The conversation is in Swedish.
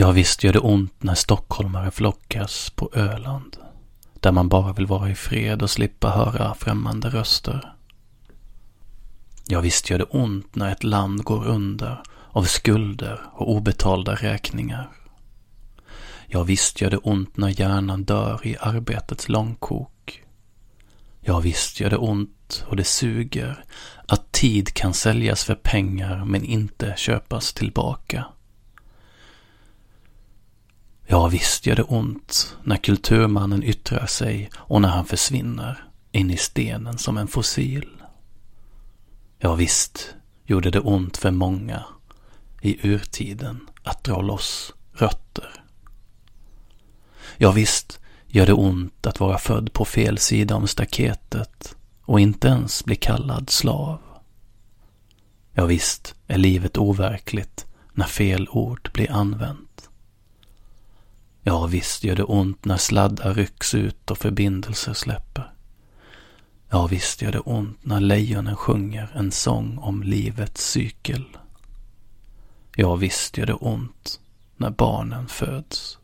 Ja, visst gör det ont när stockholmare flockas på Öland. Där man bara vill vara i fred och slippa höra främmande röster. Ja, visst gör det ont när ett land går under av skulder och obetalda räkningar. Ja, visst gör det ont när hjärnan dör i arbetets långkok. Ja, visst gör det ont och det suger att tid kan säljas för pengar men inte köpas tillbaka. Ja, visst gör det ont när kulturmannen yttrar sig och när han försvinner in i stenen som en fossil. Ja, visst gjorde det ont för många i urtiden att dra loss rötter. Ja, visst gör det ont att vara född på fel sida om staketet och inte ens bli kallad slav. Ja, visst är livet overkligt när fel ord blir använt. Ja, visst gör det ont när sladdar rycks ut och förbindelser släpper. Ja, visst gör det ont när lejonen sjunger en sång om livets cykel. Ja, visst gör det ont när barnen föds.